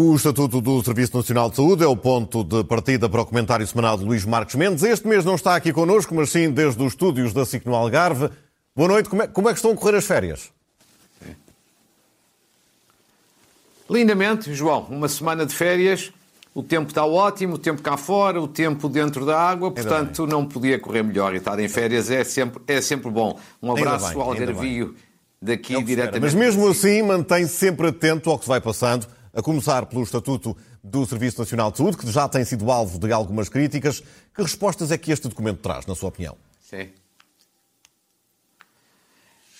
O Estatuto do Serviço Nacional de Saúde é o ponto de partida para o comentário semanal de Luís Marcos Mendes. Este mês não está aqui connosco, mas sim desde os estúdios da SIC no Algarve. Boa noite, como é, como é que estão a correr as férias? Lindamente, João, uma semana de férias, o tempo está ótimo, o tempo cá fora, o tempo dentro da água, portanto não podia correr melhor. E estar em férias é sempre, é sempre bom. Um abraço ao Algarvio daqui é diretamente. Mas mesmo assim, mantém-se sempre atento ao que se vai passando a começar pelo Estatuto do Serviço Nacional de Saúde, que já tem sido alvo de algumas críticas. Que respostas é que este documento traz, na sua opinião? Sim.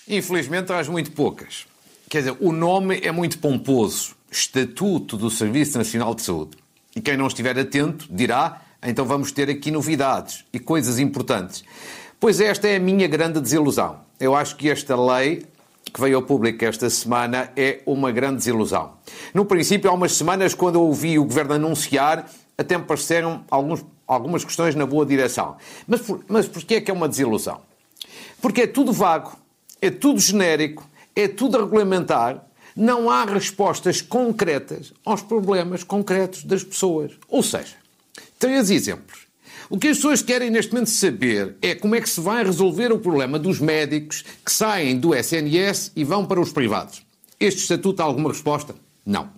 Infelizmente traz muito poucas. Quer dizer, o nome é muito pomposo. Estatuto do Serviço Nacional de Saúde. E quem não estiver atento dirá, então vamos ter aqui novidades e coisas importantes. Pois esta é a minha grande desilusão. Eu acho que esta lei que veio ao público esta semana é uma grande desilusão. No princípio, há umas semanas, quando eu ouvi o Governo anunciar, até me pareceram alguns, algumas questões na boa direção. Mas, por, mas porquê é que é uma desilusão? Porque é tudo vago, é tudo genérico, é tudo regulamentar, não há respostas concretas aos problemas concretos das pessoas. Ou seja, três exemplos. O que as pessoas querem neste momento saber é como é que se vai resolver o problema dos médicos que saem do SNS e vão para os privados. Este estatuto há alguma resposta? Não.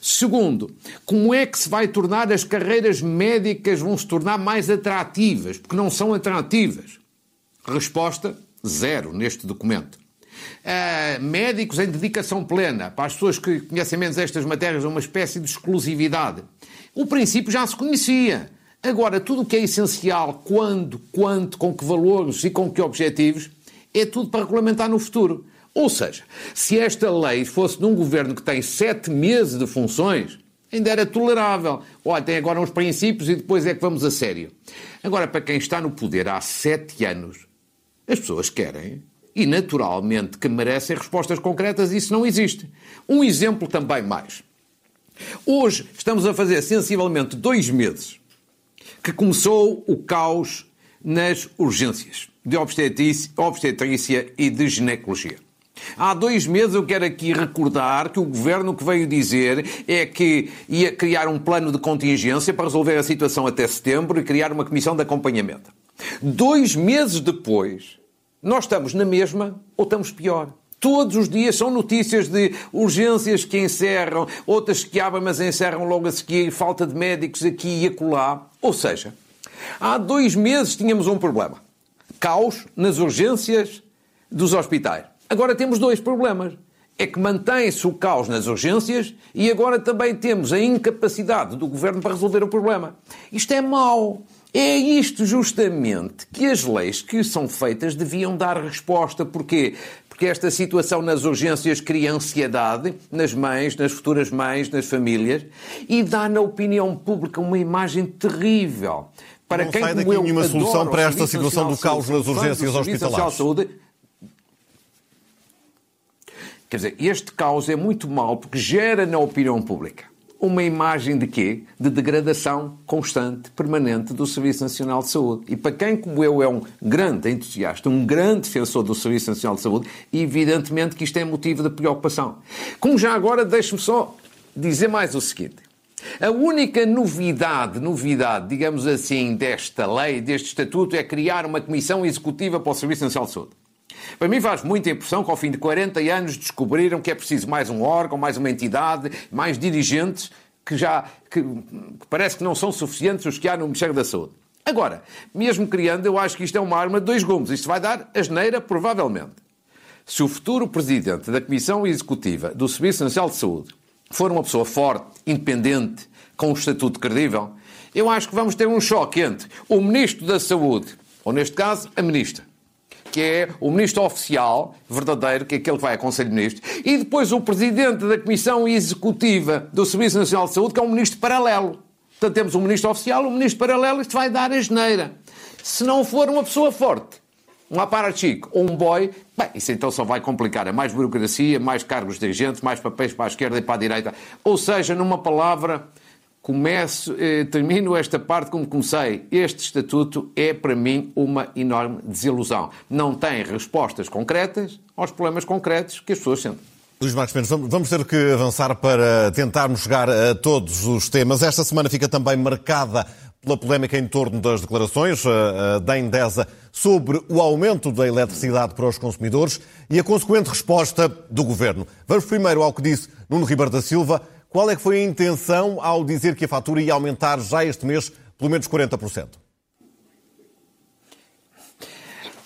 Segundo, como é que se vai tornar as carreiras médicas vão se tornar mais atrativas, porque não são atrativas? Resposta zero neste documento. Uh, médicos em dedicação plena, para as pessoas que conhecem menos estas matérias, é uma espécie de exclusividade. O princípio já se conhecia. Agora, tudo o que é essencial, quando, quanto, com que valores e com que objetivos, é tudo para regulamentar no futuro. Ou seja, se esta lei fosse num governo que tem sete meses de funções, ainda era tolerável. Olha, tem agora uns princípios e depois é que vamos a sério. Agora, para quem está no poder há sete anos, as pessoas querem e, naturalmente, que merecem respostas concretas e isso não existe. Um exemplo também mais. Hoje estamos a fazer sensivelmente dois meses que começou o caos nas urgências de obstetrícia e de ginecologia. Há dois meses eu quero aqui recordar que o governo que veio dizer é que ia criar um plano de contingência para resolver a situação até setembro e criar uma comissão de acompanhamento. Dois meses depois, nós estamos na mesma ou estamos pior. Todos os dias são notícias de urgências que encerram, outras que abrem, mas encerram logo a seguir, falta de médicos aqui e acolá. Ou seja, há dois meses tínhamos um problema. Caos nas urgências dos hospitais. Agora temos dois problemas. É que mantém-se o caos nas urgências e agora também temos a incapacidade do governo para resolver o problema. Isto é mau. É isto justamente que as leis que são feitas deviam dar resposta. Porquê? Porque esta situação nas urgências cria ansiedade nas mães, nas futuras mães, nas famílias e dá na opinião pública uma imagem terrível. Para Não quem sai daqui nenhuma solução para esta situação do caos nas urgências hospitalares. Saúde, Quer dizer, este caos é muito mau porque gera na opinião pública uma imagem de quê? De degradação constante, permanente do Serviço Nacional de Saúde. E para quem, como eu, é um grande entusiasta, um grande defensor do Serviço Nacional de Saúde, evidentemente que isto é motivo de preocupação. Como já agora, deixe-me só dizer mais o seguinte. A única novidade, novidade, digamos assim, desta lei, deste estatuto, é criar uma comissão executiva para o Serviço Nacional de Saúde. Para mim faz muita impressão que ao fim de 40 anos descobriram que é preciso mais um órgão, mais uma entidade, mais dirigentes que já que, que parece que não são suficientes os que há no Ministério da Saúde. Agora, mesmo criando, eu acho que isto é uma arma de dois gumes. Isto vai dar asneira, provavelmente. Se o futuro presidente da Comissão Executiva do Serviço Nacional de Saúde for uma pessoa forte, independente, com um estatuto credível, eu acho que vamos ter um choque entre o Ministro da Saúde, ou neste caso, a Ministra, que é o ministro oficial, verdadeiro, que é aquele que vai a Conselho de Ministros, e depois o presidente da Comissão Executiva do Serviço Nacional de Saúde, que é um ministro paralelo. Portanto, temos um ministro oficial, um ministro paralelo, isto vai dar a geneira. Se não for uma pessoa forte, um aparachico ou um boy, bem, isso então só vai complicar. É mais burocracia, mais cargos dirigentes, mais papéis para a esquerda e para a direita. Ou seja, numa palavra, começo, eh, termino esta parte como comecei. Este estatuto é, para mim, uma enorme desilusão. Não tem respostas concretas aos problemas concretos que as pessoas sentem. Luís Marcos Mendes, vamos ter que avançar para tentarmos chegar a todos os temas. Esta semana fica também marcada pela polémica em torno das declarações da Endesa sobre o aumento da eletricidade para os consumidores e a consequente resposta do Governo. Vamos primeiro ao que disse Nuno Ribeiro da Silva. Qual é que foi a intenção ao dizer que a fatura ia aumentar já este mês pelo menos 40%?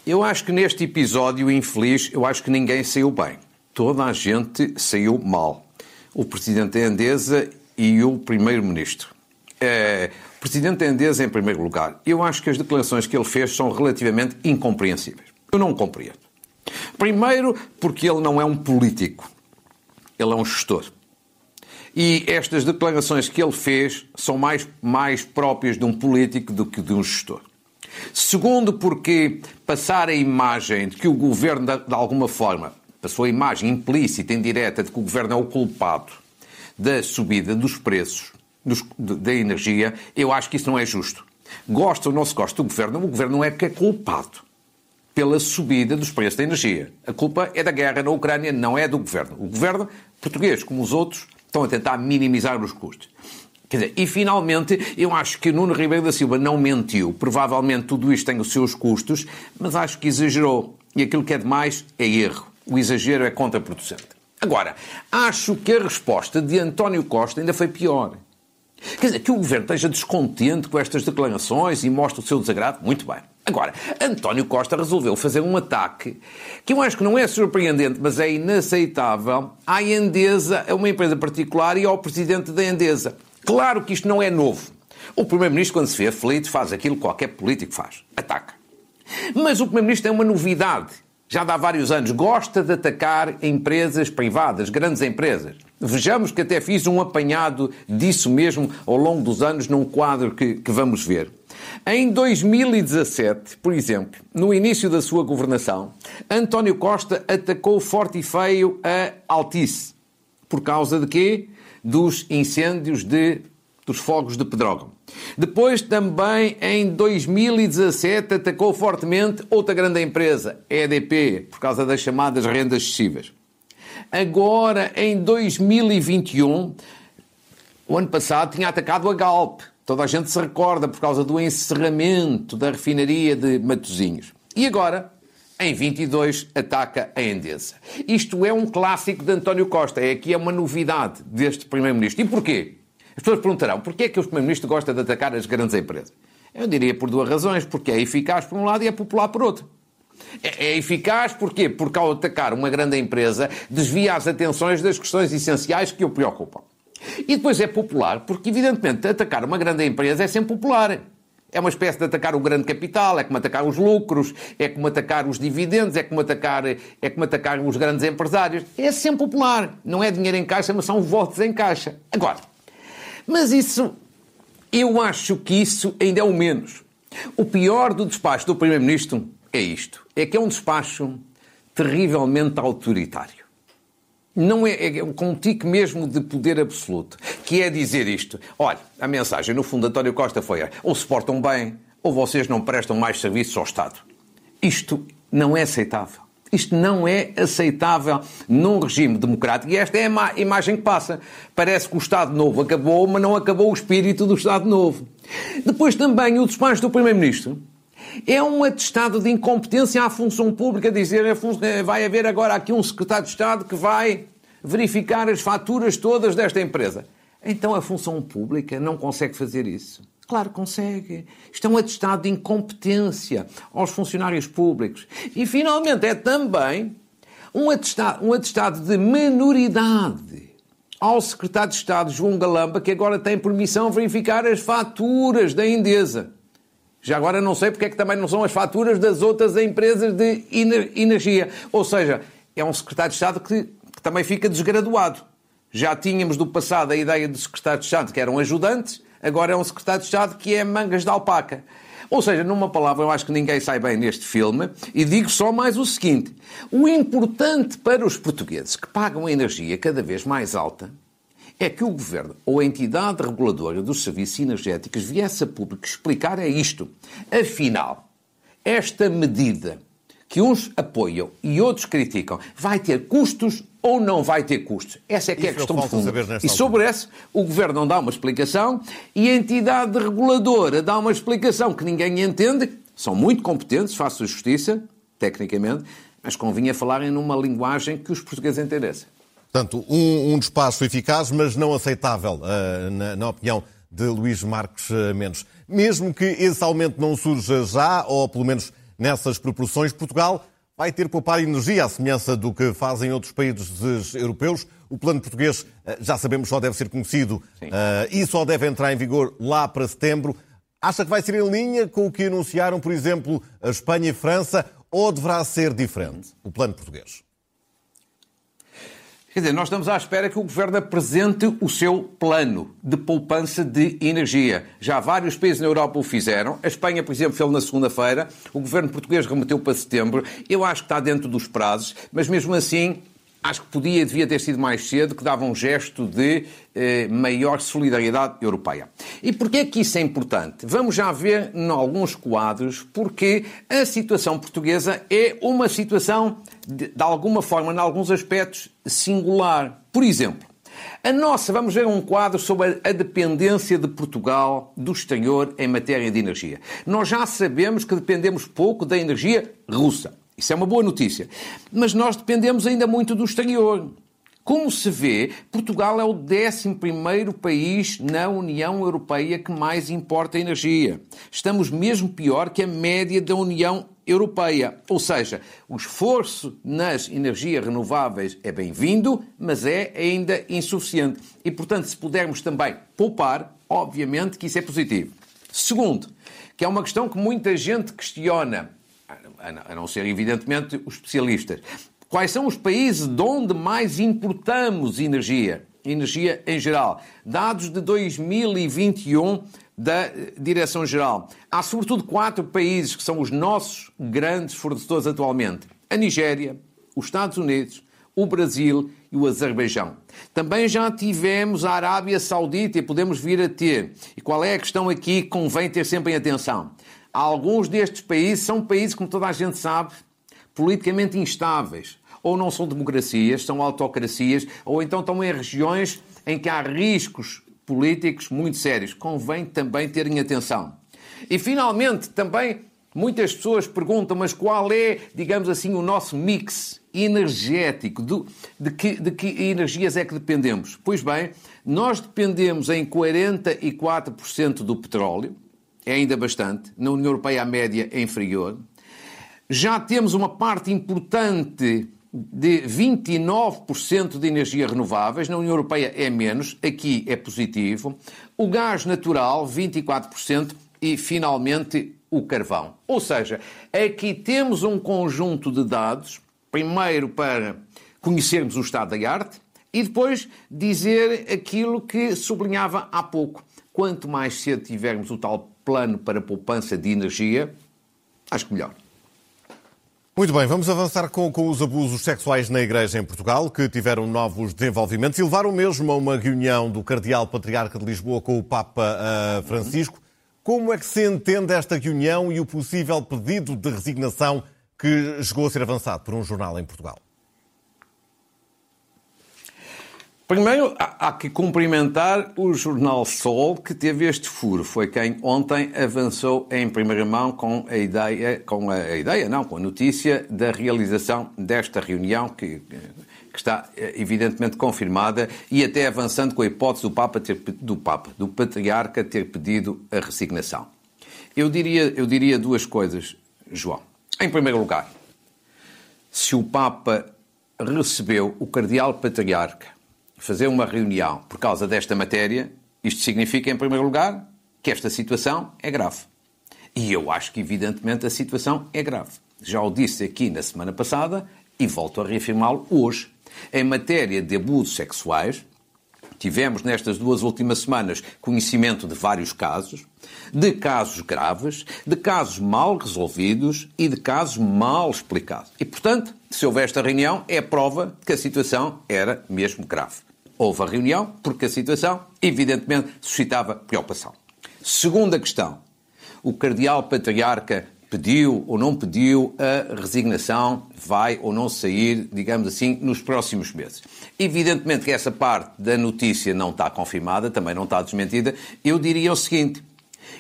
Eu acho que neste episódio infeliz, eu acho que ninguém saiu bem toda a gente saiu mal. O presidente Endesa e o primeiro-ministro. É, presidente Endesa, em primeiro lugar, eu acho que as declarações que ele fez são relativamente incompreensíveis. Eu não compreendo. Primeiro, porque ele não é um político, ele é um gestor. E estas declarações que ele fez são mais, mais próprias de um político do que de um gestor. Segundo, porque passar a imagem de que o governo, de alguma forma, a sua imagem implícita, indireta, de que o governo é o culpado da subida dos preços dos, da energia, eu acho que isso não é justo. Gosta ou não se gosta do governo, o governo não é que é culpado pela subida dos preços da energia. A culpa é da guerra na Ucrânia, não é do governo. O governo português, como os outros, estão a tentar minimizar os custos. Quer dizer, e finalmente, eu acho que Nuno Ribeiro da Silva não mentiu. Provavelmente tudo isto tem os seus custos, mas acho que exagerou. E aquilo que é demais é erro o exagero é contraproducente. Agora, acho que a resposta de António Costa ainda foi pior. Quer dizer, que o governo esteja descontente com estas declarações e mostre o seu desagrado, muito bem. Agora, António Costa resolveu fazer um ataque que eu acho que não é surpreendente, mas é inaceitável à Endesa, a uma empresa particular e ao presidente da Endesa. Claro que isto não é novo. O Primeiro-Ministro, quando se vê aflito, faz aquilo que qualquer político faz: ataca. Mas o Primeiro-Ministro tem uma novidade já há vários anos, gosta de atacar empresas privadas, grandes empresas. Vejamos que até fiz um apanhado disso mesmo ao longo dos anos num quadro que, que vamos ver. Em 2017, por exemplo, no início da sua governação, António Costa atacou forte e feio a Altice. Por causa de quê? Dos incêndios de, dos fogos de Pedrógão. Depois, também em 2017, atacou fortemente outra grande empresa, EDP, por causa das chamadas rendas excessivas. Agora, em 2021, o ano passado tinha atacado a Galp. Toda a gente se recorda por causa do encerramento da refinaria de Matosinhos. E agora, em 22, ataca a Endesa. Isto é um clássico de António Costa. É aqui é uma novidade deste Primeiro-Ministro. E porquê? As pessoas perguntarão porquê é que o Primeiro-Ministro gosta de atacar as grandes empresas? Eu diria por duas razões. Porque é eficaz por um lado e é popular por outro. É, é eficaz porquê? Porque ao atacar uma grande empresa desvia as atenções das questões essenciais que o preocupam. E depois é popular porque, evidentemente, atacar uma grande empresa é sempre popular. É uma espécie de atacar o grande capital, é como atacar os lucros, é como atacar os dividendos, é como atacar, é como atacar os grandes empresários. É sempre popular. Não é dinheiro em caixa, mas são votos em caixa. Agora, mas isso, eu acho que isso ainda é o menos. O pior do despacho do Primeiro-Ministro é isto: é que é um despacho terrivelmente autoritário. Não é, é com um tique mesmo de poder absoluto, que é dizer isto. Olha, a mensagem, no fundo, António Costa foi ou se portam bem, ou vocês não prestam mais serviços ao Estado. Isto não é aceitável. Isto não é aceitável num regime democrático e esta é a imagem que passa. Parece que o Estado Novo acabou, mas não acabou o espírito do Estado Novo. Depois também o despacho do Primeiro-Ministro é um atestado de incompetência à função pública, dizer eh, vai haver agora aqui um secretário de Estado que vai verificar as faturas todas desta empresa. Então a função pública não consegue fazer isso. Claro, consegue. Isto é um atestado de incompetência aos funcionários públicos. E, finalmente, é também um atestado, um atestado de menoridade ao secretário de Estado, João Galamba, que agora tem permissão verificar as faturas da Endesa. Já agora não sei porque é que também não são as faturas das outras empresas de energia. Ou seja, é um secretário de Estado que, que também fica desgraduado. Já tínhamos do passado a ideia de secretário de Estado que eram ajudantes, agora é um secretário de Estado que é mangas de alpaca. Ou seja, numa palavra, eu acho que ninguém sai bem neste filme e digo só mais o seguinte: o importante para os portugueses que pagam a energia cada vez mais alta é que o governo ou a entidade reguladora dos serviços energéticos viesse a público explicar é isto. Afinal, esta medida que uns apoiam e outros criticam, vai ter custos ou não vai ter custos? Essa é que é a questão de fundo. E sobre essa, o Governo não dá uma explicação e a entidade reguladora dá uma explicação que ninguém entende. São muito competentes, faço justiça, tecnicamente, mas convinha falarem numa linguagem que os portugueses entendessem. Portanto, um, um despacho eficaz, mas não aceitável, uh, na, na, opinião de Luís Marques uh, Mendes. Mesmo que esse aumento não surja já, ou pelo menos nessas proporções, Portugal vai ter que poupar energia, à semelhança do que fazem outros países europeus. O plano português, uh, já sabemos, só deve ser conhecido e só deve entrar em vigor lá para setembro. Acha que vai ser em linha com o que anunciaram, por exemplo, a Espanha e a França, ou deverá ser diferente o plano português? Quer dizer, nós estamos à espera que o Governo apresente o seu plano de poupança de energia. Já vários países na Europa o fizeram. A Espanha, por exemplo, fez na segunda-feira. O Governo português remeteu para setembro. Eu acho que está dentro dos prazos, mas mesmo assim acho que podia devia ter sido mais cedo, que dava um gesto de eh, maior solidariedade europeia. E porquê é que isso é importante? Vamos já ver em alguns quadros porque a situação portuguesa é uma situação, de, de alguma forma, em alguns aspectos, singular. Por exemplo, a nossa, vamos ver um quadro sobre a dependência de Portugal do exterior em matéria de energia. Nós já sabemos que dependemos pouco da energia russa. Isso é uma boa notícia. Mas nós dependemos ainda muito do exterior. Como se vê, Portugal é o 11 país na União Europeia que mais importa energia. Estamos mesmo pior que a média da União Europeia. Ou seja, o esforço nas energias renováveis é bem-vindo, mas é ainda insuficiente. E, portanto, se pudermos também poupar, obviamente que isso é positivo. Segundo, que é uma questão que muita gente questiona a não ser, evidentemente, os especialistas. Quais são os países de onde mais importamos energia? Energia em geral. Dados de 2021 da Direção-Geral. Há sobretudo quatro países que são os nossos grandes fornecedores atualmente: a Nigéria, os Estados Unidos, o Brasil e o Azerbaijão. Também já tivemos a Arábia Saudita e podemos vir a ter. E qual é a questão aqui que convém ter sempre em atenção? Alguns destes países são países, como toda a gente sabe, politicamente instáveis. Ou não são democracias, são autocracias, ou então estão em regiões em que há riscos políticos muito sérios. Convém também terem atenção. E finalmente, também muitas pessoas perguntam, mas qual é, digamos assim, o nosso mix energético? Do, de, que, de que energias é que dependemos? Pois bem, nós dependemos em 44% do petróleo, é ainda bastante. Na União Europeia a média é inferior. Já temos uma parte importante de 29% de energias renováveis, na União Europeia é menos, aqui é positivo. O gás natural, 24%, e finalmente o carvão. Ou seja, aqui temos um conjunto de dados, primeiro para conhecermos o estado da arte e depois dizer aquilo que sublinhava há pouco. Quanto mais cedo tivermos o tal plano para poupança de energia, acho que melhor. Muito bem, vamos avançar com, com, os abusos sexuais na Igreja em Portugal, que tiveram novos desenvolvimentos e levaram mesmo a uma reunião do Cardeal Patriarca de Lisboa com o Papa uh, Francisco. Como é que se entende esta reunião e o possível pedido de resignação que chegou a ser avançado por um jornal em Portugal? Primeiro, há que cumprimentar o jornal Sol, que teve este furo. Foi quem ontem avançou em primeira mão com a ideia, com a ideia, não, com a notícia da realização desta reunião, que, que está evidentemente confirmada, e até avançando com a hipótese do Papa, ter, do Papa, do Patriarca, ter pedido a resignação. Eu diria, eu diria duas coisas, João. Em primeiro lugar, se o Papa recebeu o Cardeal Patriarca fazer uma reunião por causa desta matéria, isto significa, em primeiro lugar, que esta situação é grave. E eu acho que, evidentemente, a situação é grave. Já o disse aqui na semana passada e volto a reafirmá-lo hoje. Em matéria de abusos sexuais, tivemos nestas duas últimas semanas conhecimento de vários casos, de casos graves, de casos mal resolvidos e de casos mal explicados. E, portanto, se houver esta reunião, é prova de que a situação era mesmo grave houve a reunião porque a situação, evidentemente, suscitava preocupação. Segunda questão. O cardeal patriarca pediu ou não pediu a resignação, vai ou não sair, digamos assim, nos próximos meses. Evidentemente que essa parte da notícia não está confirmada, também não está desmentida. Eu diria o seguinte: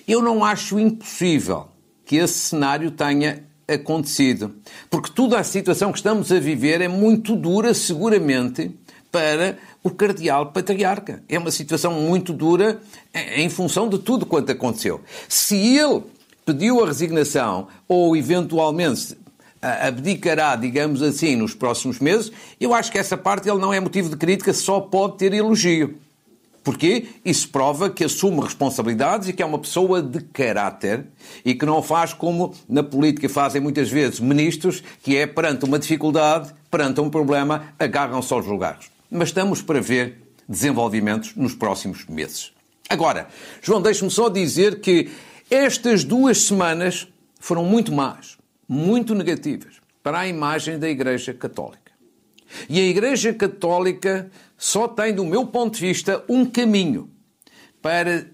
eu não acho impossível que esse cenário tenha acontecido, porque toda a situação que estamos a viver é muito dura, seguramente, para o cardeal patriarca. É uma situação muito dura em função de tudo quanto aconteceu. Se ele pediu a resignação ou eventualmente abdicará, digamos assim, nos próximos meses, eu acho que essa parte ele não é motivo de crítica, só pode ter elogio. Porquê? Isso prova que assume responsabilidades e que é uma pessoa de caráter e que não faz como na política fazem muitas vezes ministros, que é perante uma dificuldade, perante um problema, agarram-se aos lugares. Mas estamos para ver desenvolvimentos nos próximos meses. Agora, João, deixe-me só dizer que estas duas semanas foram muito más, muito negativas para a imagem da Igreja Católica. E a Igreja Católica só tem, do meu ponto de vista, um caminho para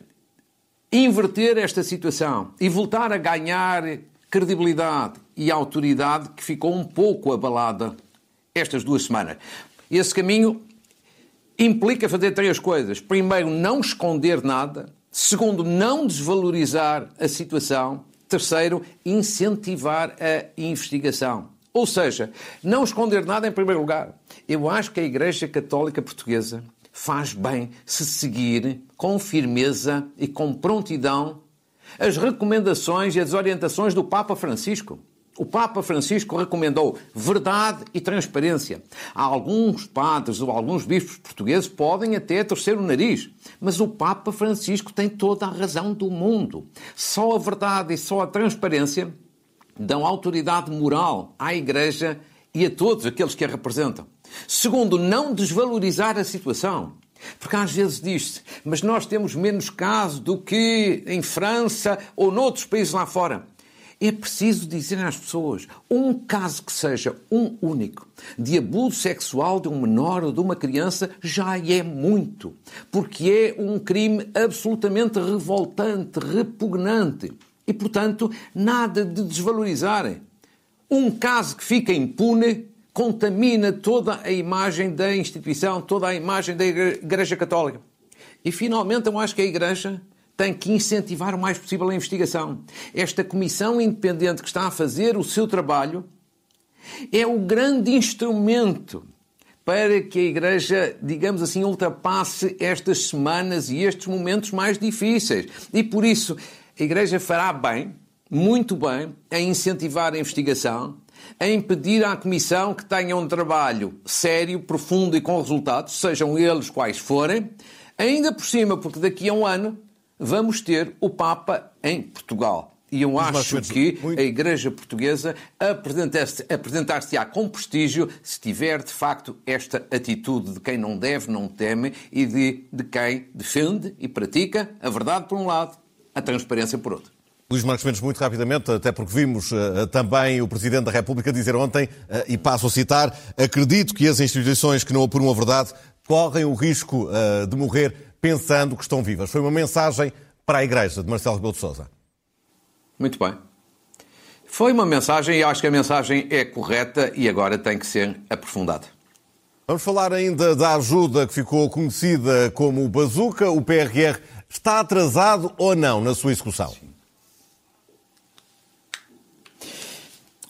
inverter esta situação e voltar a ganhar credibilidade e autoridade que ficou um pouco abalada estas duas semanas. Esse caminho implica fazer três coisas. Primeiro, não esconder nada. Segundo, não desvalorizar a situação. Terceiro, incentivar a investigação. Ou seja, não esconder nada em primeiro lugar. Eu acho que a Igreja Católica Portuguesa faz bem se seguir com firmeza e com prontidão as recomendações e as orientações do Papa Francisco. O Papa Francisco recomendou verdade e transparência. Alguns padres ou alguns bispos portugueses podem até torcer o nariz, mas o Papa Francisco tem toda a razão do mundo. Só a verdade e só a transparência dão autoridade moral à Igreja e a todos aqueles que a representam. Segundo, não desvalorizar a situação. Porque às vezes diz-se, mas nós temos menos casos do que em França ou noutros países lá fora. É preciso dizer às pessoas, um caso que seja um único de abuso sexual de um menor ou de uma criança já é muito, porque é um crime absolutamente revoltante, repugnante. E, portanto, nada de desvalorizarem. Um caso que fica impune contamina toda a imagem da instituição, toda a imagem da Igreja Católica. E, finalmente, eu acho que a Igreja tem que incentivar o mais possível a investigação. Esta comissão independente que está a fazer o seu trabalho é o grande instrumento para que a Igreja, digamos assim, ultrapasse estas semanas e estes momentos mais difíceis. E por isso, a Igreja fará bem, muito bem, a incentivar a investigação, a impedir à Comissão que tenha um trabalho sério, profundo e com resultados, sejam eles quais forem, ainda por cima, porque daqui a um ano vamos ter o Papa em Portugal. E eu acho que a Igreja Portuguesa apresentar-se-á com prestígio se tiver, de facto, esta atitude de quem não deve, não teme e de, de quem defende e pratica a verdade por um lado, a transparência por outro. Luís Marcos Mendes, muito rapidamente, até porque vimos uh, também o Presidente da República dizer ontem, uh, e passo a citar, acredito que as instituições que não apuram a verdade correm o risco uh, de morrer pensando que estão vivas. Foi uma mensagem para a Igreja de Marcelo Rebelo de Sousa. Muito bem. Foi uma mensagem e acho que a mensagem é correta e agora tem que ser aprofundada. Vamos falar ainda da ajuda que ficou conhecida como o Bazuca. O PRR está atrasado ou não na sua execução? Sim.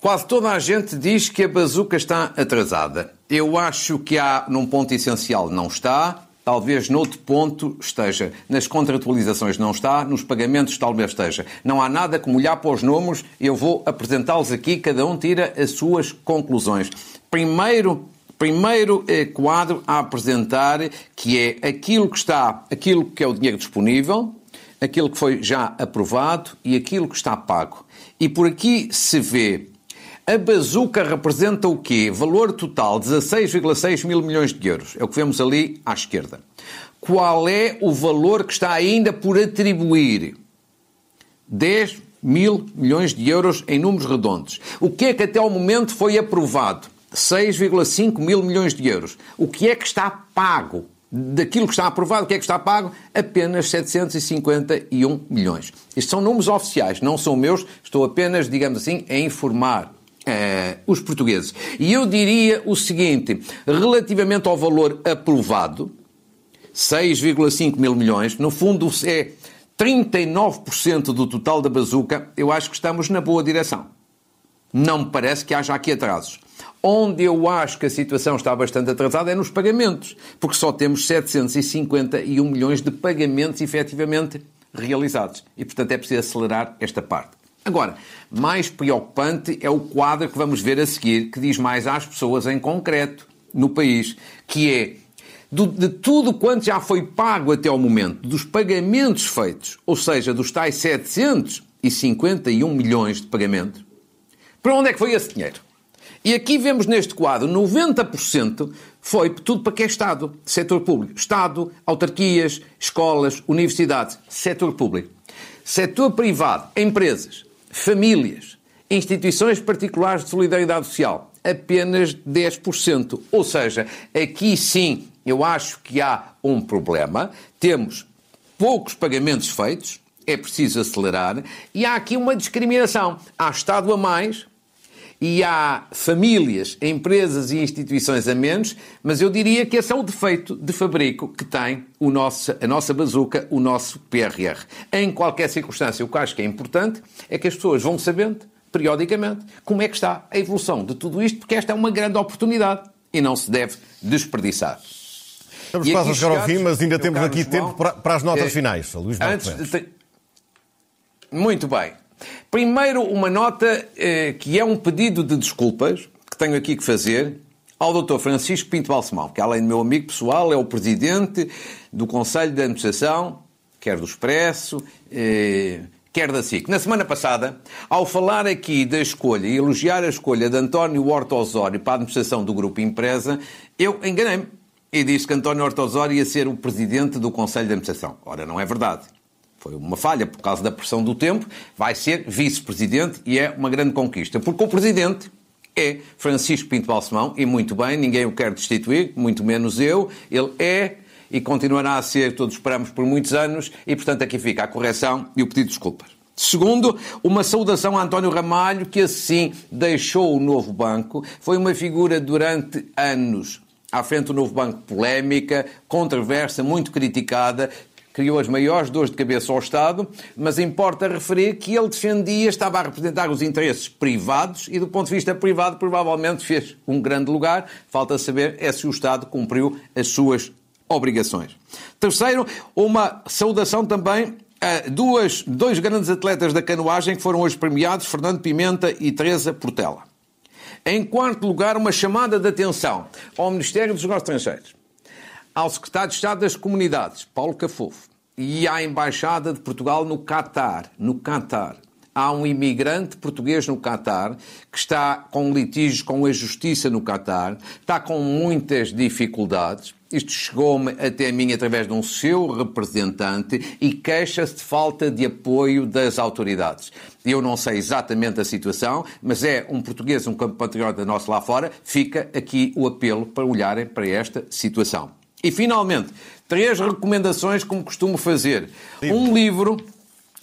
Quase toda a gente diz que a bazuca está atrasada. Eu acho que há, num ponto essencial, não está. Talvez noutro ponto esteja. Nas contratualizações não está, nos pagamentos talvez esteja. Não há nada como olhar para os números, eu vou apresentá-los aqui, cada um tira as suas conclusões. Primeiro, primeiro eh, quadro a apresentar, que é aquilo que está, aquilo que é o dinheiro disponível, aquilo que foi já aprovado e aquilo que está pago. E por aqui se vê a bazuca representa o quê? Valor total 16,6 mil milhões de euros. É o que vemos ali à esquerda. Qual é o valor que está ainda por atribuir? 10 mil milhões de euros em números redondos. O que é que até ao momento foi aprovado? 6,5 mil milhões de euros. O que é que está pago? daquilo que está aprovado, o que é que está pago? Apenas 751 milhões. Estes são números oficiais, não são meus, estou apenas, digamos assim, a informar Uh, os portugueses. E eu diria o seguinte: relativamente ao valor aprovado, 6,5 mil milhões, no fundo é 39% do total da bazuca, eu acho que estamos na boa direção. Não me parece que haja aqui atrasos. Onde eu acho que a situação está bastante atrasada é nos pagamentos, porque só temos 751 milhões de pagamentos efetivamente realizados. E, portanto, é preciso acelerar esta parte. Agora, mais preocupante é o quadro que vamos ver a seguir, que diz mais às pessoas em concreto no país, que é de tudo quanto já foi pago até ao momento, dos pagamentos feitos, ou seja, dos tais 751 milhões de pagamentos, para onde é que foi esse dinheiro? E aqui vemos neste quadro 90% foi tudo para que é Estado, setor público. Estado, autarquias, escolas, universidades, setor público. Setor privado, empresas, famílias, instituições particulares de solidariedade social, apenas 10%. Ou seja, aqui sim eu acho que há um problema. Temos poucos pagamentos feitos, é preciso acelerar, e há aqui uma discriminação. Há Estado a mais, e há famílias, empresas e instituições a menos, mas eu diria que esse é o defeito de fabrico que tem o nosso, a nossa bazuca, o nosso PRR. Em qualquer circunstância, o que acho que é importante é que as pessoas vão sabendo, periodicamente, como é que está a evolução de tudo isto, porque esta é uma grande oportunidade e não se deve desperdiçar. Estamos quase a chegar ao fim, mas ainda temos aqui João, tempo para, para, as notas é, finais. Luís Antes de... Muito bem. Primeiro, uma nota eh, que é um pedido de desculpas que tenho aqui que fazer ao Dr. Francisco Pinto Balsemão, que além do meu amigo pessoal é o presidente do Conselho de Administração, quer do Expresso, eh, quer da SIC. Na semana passada, ao falar aqui da escolha e elogiar a escolha de António Horta Osório para a administração do Grupo Empresa, eu enganei-me e disse que António Horta Osório ia ser o presidente do Conselho de Administração. Ora, não é verdade foi uma falha por causa da pressão do tempo, vai ser vice-presidente e é uma grande conquista, porque o presidente é Francisco Pinto Balsemão e muito bem, ninguém o quer destituir, muito menos eu, ele é e continuará a ser, todos esperamos, por muitos anos. E, portanto, aqui fica a correção e o pedido de desculpas. Segundo, uma saudação a António Ramalho, que assim deixou o novo banco. Foi uma figura durante anos à frente do novo banco polémica, controversa, muito criticada, criou as maiores dores de cabeça ao Estado, mas importa referir que ele defendia, estava a representar os interesses privados e, do ponto de vista privado, provavelmente fez um grande lugar. Falta saber é se o Estado cumpriu as suas obrigações. Terceiro, uma saudação também a duas, dois grandes atletas da canoagem que foram hoje premiados, Fernando Pimenta e Teresa Portela. Em quarto lugar, uma chamada de atenção ao Ministério dos Negócios Estrangeiros ao secretário de Estado das Comunidades, Paulo Cafofo, e à Embaixada de Portugal no Catar. No Catar. Há um imigrante português no Catar que está com litígios com a justiça no Catar, está com muitas dificuldades. Isto chegou-me até mim através de um seu representante e queixa-se de falta de apoio das autoridades. Eu não sei exatamente a situação, mas é um português, um compatriota nosso lá fora. Fica aqui o apelo para olharem para esta situação. E, finalmente, três recomendações como costumo fazer. Livro. Um livro,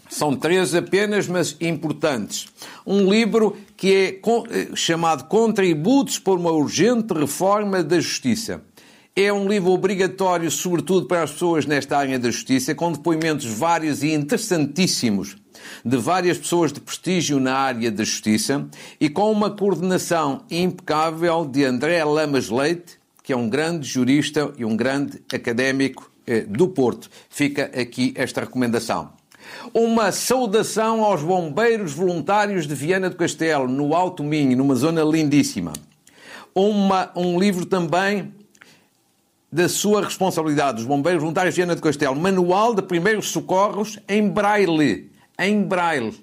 são três apenas, mas importantes. Um livro que é eh, chamado Contributos por uma Urgente Reforma da Justiça. É um livro obrigatório, sobretudo para as pessoas nesta área da justiça, com depoimentos vários e interessantíssimos de várias pessoas de prestígio na área da justiça e com uma coordenação impecável de André Lamas Leite, que é um grande jurista e um grande académico eh, do Porto. Fica aqui esta recomendação. Uma saudação aos bombeiros voluntários de Viana do Castelo, no Alto Minho, numa zona lindíssima. Uma, um livro também da sua responsabilidade, dos bombeiros voluntários de Viana do Castelo, Manual de Primeiros Socorros em Braille. Em Braille.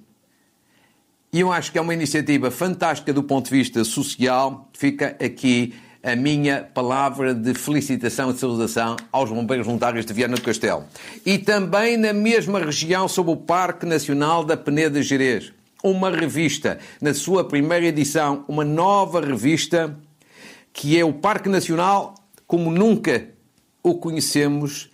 E eu acho que é uma iniciativa fantástica do ponto de vista social. Fica aqui a minha palavra de felicitação e de saudação aos bombeiros voluntários de Viana do Castelo. E também na mesma região, sob o Parque Nacional da Peneda Gerês. Uma revista, na sua primeira edição, uma nova revista, que é o Parque Nacional como nunca o conhecemos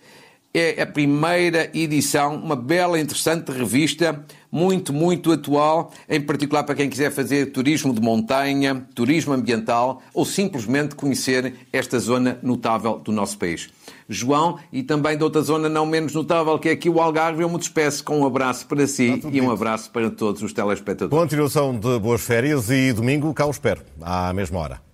é a primeira edição, uma bela, interessante revista, muito, muito atual, em particular para quem quiser fazer turismo de montanha, turismo ambiental ou simplesmente conhecer esta zona notável do nosso país. João, e também de outra zona não menos notável, que é aqui o Algarve, eu me despeço com um abraço para si e um abraço para todos os telespectadores. Continuação de boas férias e domingo cá o espero, à mesma hora.